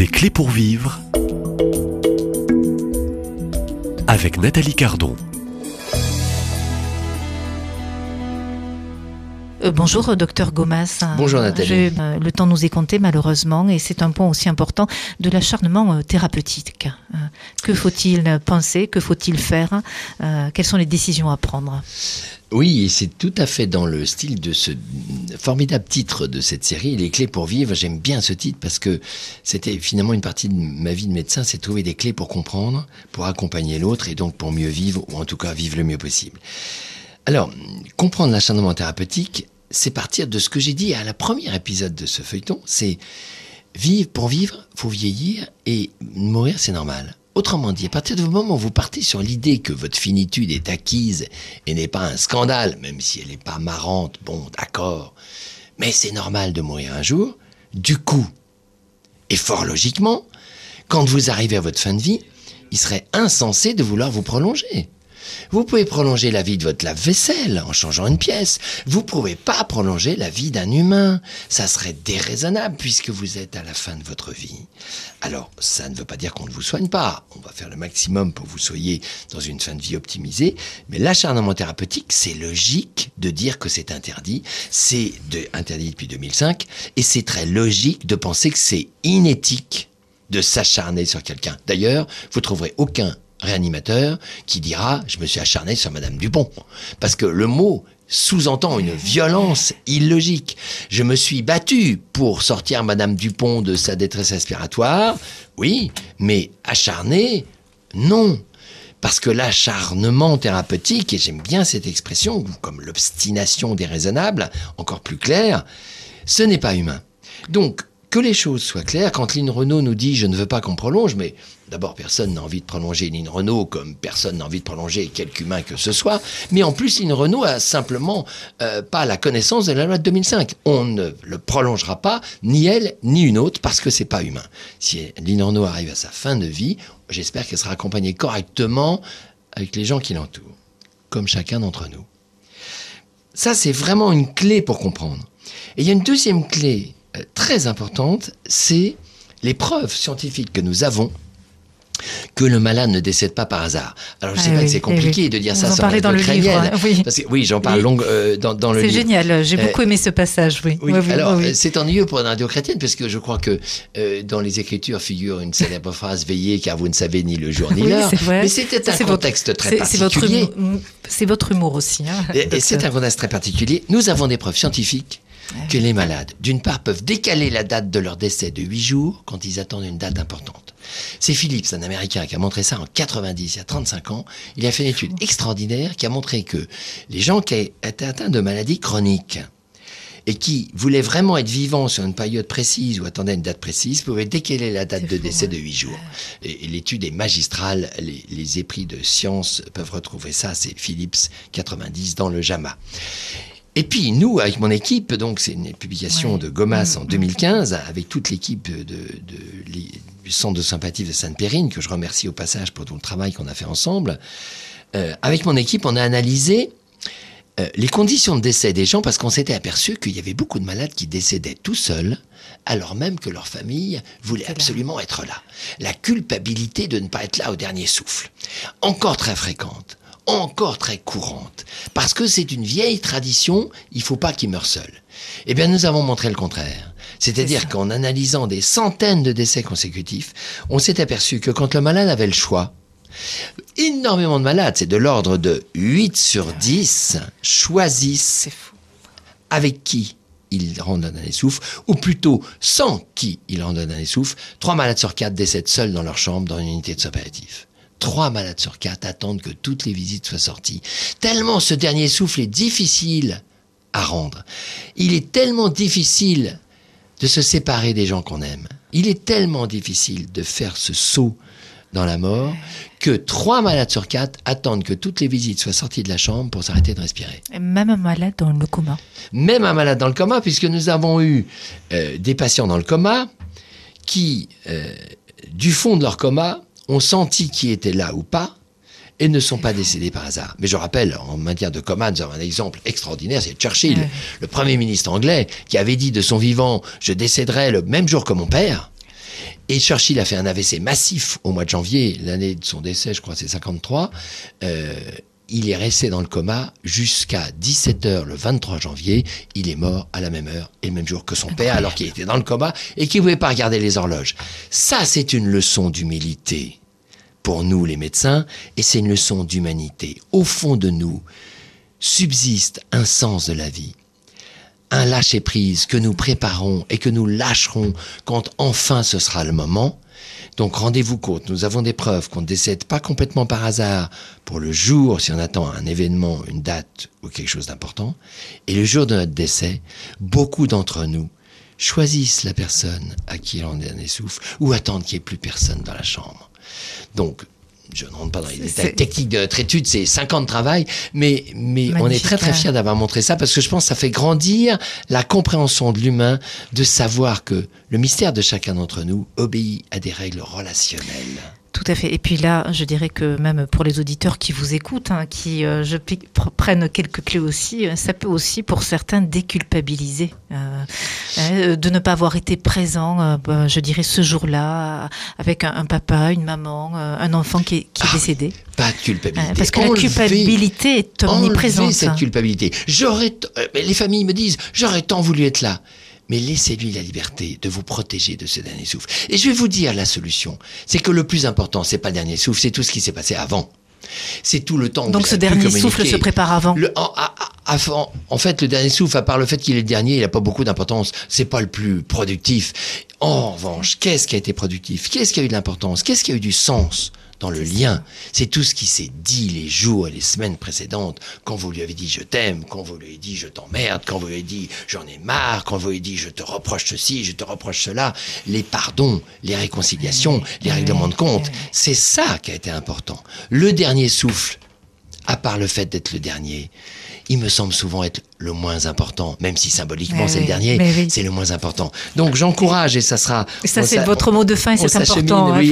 Des clés pour vivre avec Nathalie Cardon. Euh, bonjour, docteur Gomas. Bonjour, Nathalie. Je- euh, le temps nous est compté, malheureusement, et c'est un point aussi important de l'acharnement euh, thérapeutique. Que faut-il penser? Que faut-il faire? Euh, Quelles sont les décisions à prendre? Oui, c'est tout à fait dans le style de ce formidable titre de cette série, Les clés pour vivre. J'aime bien ce titre parce que c'était finalement une partie de ma vie de médecin, c'est trouver des clés pour comprendre, pour accompagner l'autre et donc pour mieux vivre, ou en tout cas vivre le mieux possible. Alors, comprendre l'acharnement thérapeutique, c'est partir de ce que j'ai dit à la première épisode de ce feuilleton, c'est vivre pour vivre, faut vieillir et mourir c'est normal. Autrement dit, à partir du moment où vous partez sur l'idée que votre finitude est acquise et n'est pas un scandale, même si elle n'est pas marrante, bon, d'accord, mais c'est normal de mourir un jour, du coup, et fort logiquement, quand vous arrivez à votre fin de vie, il serait insensé de vouloir vous prolonger. Vous pouvez prolonger la vie de votre lave-vaisselle en changeant une pièce. Vous pouvez pas prolonger la vie d'un humain. Ça serait déraisonnable puisque vous êtes à la fin de votre vie. Alors, ça ne veut pas dire qu'on ne vous soigne pas. On va faire le maximum pour que vous soyez dans une fin de vie optimisée. Mais l'acharnement thérapeutique, c'est logique de dire que c'est interdit. C'est interdit depuis 2005. Et c'est très logique de penser que c'est inéthique de s'acharner sur quelqu'un. D'ailleurs, vous trouverez aucun réanimateur qui dira je me suis acharné sur Madame Dupont, parce que le mot sous-entend une violence illogique. Je me suis battu pour sortir Madame Dupont de sa détresse respiratoire, oui, mais acharné, non. Parce que l'acharnement thérapeutique, et j'aime bien cette expression, comme l'obstination déraisonnable, encore plus claire, ce n'est pas humain. Donc, que les choses soient claires, quand Lynn Renault nous dit je ne veux pas qu'on prolonge, mais d'abord personne n'a envie de prolonger Lynn Renault comme personne n'a envie de prolonger quelque humain que ce soit, mais en plus Lynn Renault a simplement euh, pas la connaissance de la loi de 2005. On ne le prolongera pas, ni elle, ni une autre, parce que c'est pas humain. Si Lynn Renault arrive à sa fin de vie, j'espère qu'elle sera accompagnée correctement avec les gens qui l'entourent, comme chacun d'entre nous. Ça, c'est vraiment une clé pour comprendre. Et il y a une deuxième clé très importante, c'est les preuves scientifiques que nous avons que le malade ne décède pas par hasard. Alors je Ah sais pas oui, que c'est eh compliqué oui. de dire Vous ça sans parlez être dans le livre, hein, oui. parce que oui, j'en parle Oui. long, euh, dans, dans le C'est livre. génial, j'ai Euh, beaucoup aimé ce passage, oui. Oui, alors euh, c'est ennuyeux pour une radio chrétienne parce que je crois que euh, dans les Écritures figure une célèbre phrase Veillez car vous ne savez ni le jour ni l'heure. c'est vrai. Mais c'était un c'est votre- contexte très c'est- c'est votre particulier. C'est votre humour aussi. hein, Et, c'est un contexte très particulier. Nous avons des preuves scientifiques que les malades, d'une part, peuvent décaler la date de leur décès de 8 jours quand ils attendent une date importante. C'est Philips, un Américain, qui a montré ça en 90, il y a 35 ans. Il a fait une étude extraordinaire qui a montré que les gens qui étaient atteints de maladies chroniques et qui voulaient vraiment être vivants sur une période précise ou attendaient une date précise pouvaient décaler la date de fou, décès de 8 jours. Et, et l'étude est magistrale. Les, les épris de sciences peuvent retrouver ça. C'est Philips 90 dans le JAMA. Et puis nous, avec mon équipe, donc c'est une publication Ouais. de Gomas Mm, en mm. 2015, 2015, avec toute l'équipe de, de- li- du centre de sympathie de Sainte-Périne, que je remercie au passage pour tout le travail qu'on a fait ensemble. Euh, avec mon équipe, on a analysé euh, les conditions de décès des gens parce qu'on s'était aperçu qu'il y avait beaucoup de malades qui décédaient tout seuls, alors même que leur famille voulait absolument être là. La culpabilité de ne pas être là au dernier souffle. Encore très fréquente, encore très courante, parce que c'est une vieille tradition, il faut pas qu'ils meurent seuls. Eh bien, nous avons montré le contraire. C'est-à-dire qu'en analysant des centaines de décès consécutifs, on s'est aperçu que quand le malade avait le choix, énormément de malades, c'est de l'ordre de 8 sur 10, choisissent avec qui ils rendent un dernier souffle, ou plutôt sans qui ils rendent un dernier souffle. Trois malades sur quatre décèdent seuls dans leur chambre dans une unité de soins palliatifs. Trois malades sur quatre attendent que toutes les visites soient sorties. Tellement ce dernier souffle est difficile à rendre. Il est tellement difficile de se séparer des gens qu'on aime. Il est tellement difficile de faire ce saut dans la mort que trois malades sur quatre attendent que toutes les visites soient sorties de la chambre pour s'arrêter de respirer Même un malade dans le coma. même un malade dans le coma, puisque nous avons eu euh, des patients dans le coma qui, euh, du fond de leur coma, ont senti qui était là ou pas, et ne sont pas décédés par hasard. Mais je rappelle, en matière de coma, nous avons un exemple extraordinaire, c'est Churchill, Ouais. le Premier ministre anglais, qui avait dit de son vivant, je décéderai le même jour que mon père. Et Churchill a fait un AVC massif au mois de janvier, l'année de son décès, je crois c'est 53. Euh, il est resté dans le coma jusqu'à 17h le 23 janvier. Il est mort à la même heure et le même jour que son père, alors qu'il était dans le coma et qu'il ne pouvait pas regarder les horloges. Ça, c'est une leçon d'humilité pour nous, les médecins, et c'est une leçon d'humanité. Au fond de nous subsiste un sens de la vie un lâcher-prise que nous préparons et que nous lâcherons quand enfin ce sera le moment. Donc rendez-vous compte, nous avons des preuves qu'on ne décède pas complètement par hasard pour le jour, si on attend un événement, une date ou quelque chose d'important. Et le jour de notre décès, beaucoup d'entre nous choisissent la personne à qui il en dernier souffle ou attendent qu'il n'y ait plus personne dans la chambre. Donc, je ne rentre pas dans les détails techniques de notre étude, c'est 5 ans de travail, mais, mais on est très très fiers d'avoir montré ça parce que je pense que ça fait grandir la compréhension de l'humain de savoir que le mystère de chacun d'entre nous obéit à des règles relationnelles. Tout à fait. Et puis là, je dirais que même pour les auditeurs qui vous écoutent, hein, qui euh, je prennent quelques clés aussi, euh, ça peut aussi pour certains déculpabiliser euh, hein, de ne pas avoir été présent, bah, je dirais ce jour-là, avec un, papa, une maman, un enfant qui est, qui est ah, décédé. Pas de culpabilité. Parce que la culpabilité est omniprésente. cette culpabilité. J'aurais, les familles me disent, j'aurais tant voulu être là mais laissez-lui la liberté de vous protéger de ce dernier souffle. Et je vais vous dire la solution. C'est que le plus important, c'est pas le dernier souffle, c'est tout ce qui s'est passé avant. C'est tout le temps. Donc ce dernier souffle se prépare avant. en, en, fait, le dernier souffle, à part le fait qu'il est le dernier, il n'a pas beaucoup d'importance. C'est pas le plus productif. En revanche, qu'est-ce qui a été productif? Qu'est-ce qui a eu de l'importance? Qu'est-ce qui a eu du sens? Dans le lien. C'est tout ce qui s'est dit les jours et les semaines précédentes, quand vous lui avez dit je t'aime, quand vous lui avez dit je t'emmerde, quand vous lui avez dit j'en ai marre, quand vous lui avez dit je te reproche ceci, je te reproche cela, les pardons, les réconciliations, les règlements de compte, c'est ça qui a été important. Le dernier souffle, à part le fait d'être le dernier, il me semble souvent être le moins important, même si symboliquement c'est le dernier, c'est le moins important. Donc j'encourage et ça sera. ça c'est votre mot de fin, c'est important. Hein,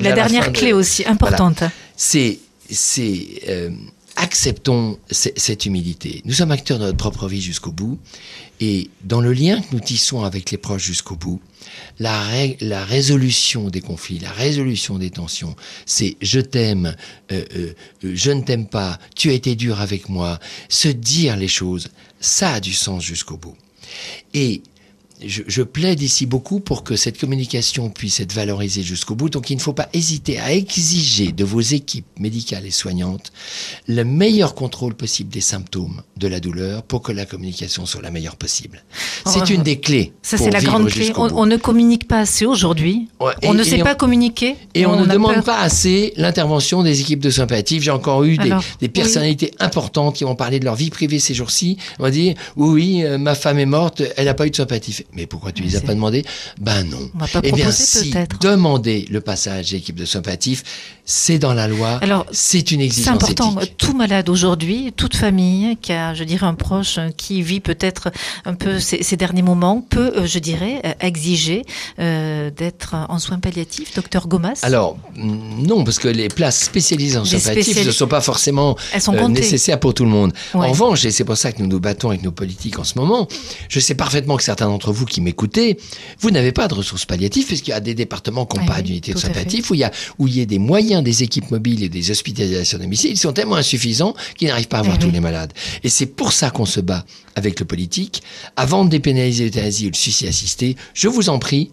la, dernière clé aussi importante. C'est c'est euh, acceptons cette humilité. Nous sommes acteurs de notre propre vie jusqu'au bout, et dans le lien que nous tissons avec les proches jusqu'au bout, la, résolution des conflits, la résolution des tensions, c'est je t'aime, euh, euh, je ne t'aime pas, tu as été dur avec moi, se dire les choses, ça a du sens jusqu'au bout. Et je, plaide ici beaucoup pour que cette communication puisse être valorisée jusqu'au bout. Donc il ne faut pas hésiter à exiger de vos équipes médicales et soignantes le meilleur contrôle possible des symptômes de la douleur pour que la communication soit la meilleure possible. C'est oh, une des clés. Ça c'est la grande clé. On, ne communique pas assez aujourd'hui. on ne sait pas communiquer. Et on, ne demande pas assez l'intervention des équipes de soins palliatifs. J'ai encore eu des, personnalités importantes qui vont parler de leur vie privée ces jours-ci. On va dire oui, euh, ma femme est morte, elle n'a pas eu de soins palliatifs mais pourquoi tu les as pas demandés Ben non. On va pas eh bien, si demander le passage d'équipe de soins c'est dans la loi. Alors, c'est une exigence. C'est important. Tout malade aujourd'hui, toute famille qui a, je dirais, un proche qui vit peut-être un peu ces, derniers moments peut, euh, je dirais, euh, exiger euh, d'être en soins palliatifs. Docteur Gomas. Alors non, parce que les places spécialisées en soins palliatifs ne sont pas forcément nécessaires pour tout le monde. En revanche, et c'est pour ça que nous nous battons avec nos politiques en ce moment, je sais parfaitement que certains d'entre vous qui m'écoutez, vous n'avez pas de ressources palliatives, puisqu'il y a des départements qui n'ont pas d'unité de soins palliatifs, où il, y a, où il y a des moyens des équipes mobiles et des hospitalisations domicile, ils sont tellement insuffisants qu'ils n'arrivent pas à voir tous les malades. Et c'est pour ça qu'on se bat avec le politique. Avant de dépénaliser l'euthanasie ou le suicide assisté, je vous en prie,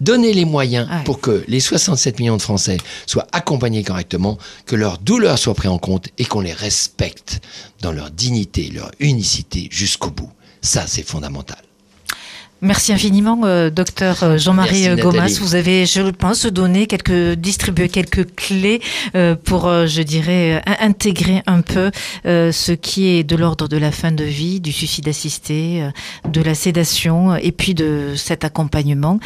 Donnez les moyens pour que les 67 millions de Français soient accompagnés correctement, que leur douleur soit prise en compte et qu'on les respecte dans leur dignité, leur unicité jusqu'au bout. Ça, c'est fondamental. Merci infiniment, euh, docteur euh, Jean-Marie euh, Gomas. Vous avez, je pense, donné quelques, distribué quelques clés pour, je dirais, intégrer un peu ce qui est de l'ordre de la fin de vie, du suicide assisté, de la sédation et puis de cet accompagnement.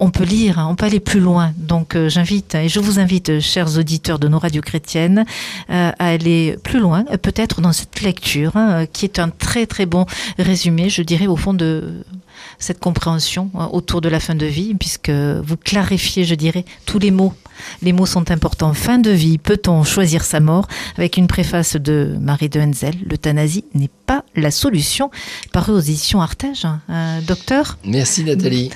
on peut lire, hein, on peut aller plus loin. Donc, j'invite et je vous invite, chers auditeurs de nos radios chrétiennes, à aller plus loin, peut-être dans cette lecture, hein, qui est un très très bon résumé, je dirais, au fond de cette compréhension hein, autour de la fin de vie, puisque vous clarifiez, je dirais, tous les mots. Les mots sont importants. Fin de vie, peut-on choisir sa mort Avec une préface de Marie de Henzel, l'euthanasie n'est pas la solution. Paru aux éditions Artege, hein. euh, docteur. Merci Nathalie.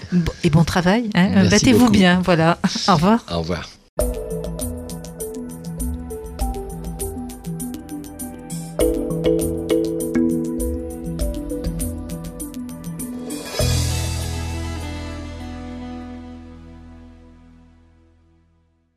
Et bon travail. Hein. Battez-vous bien, voilà. Au revoir. Au revoir.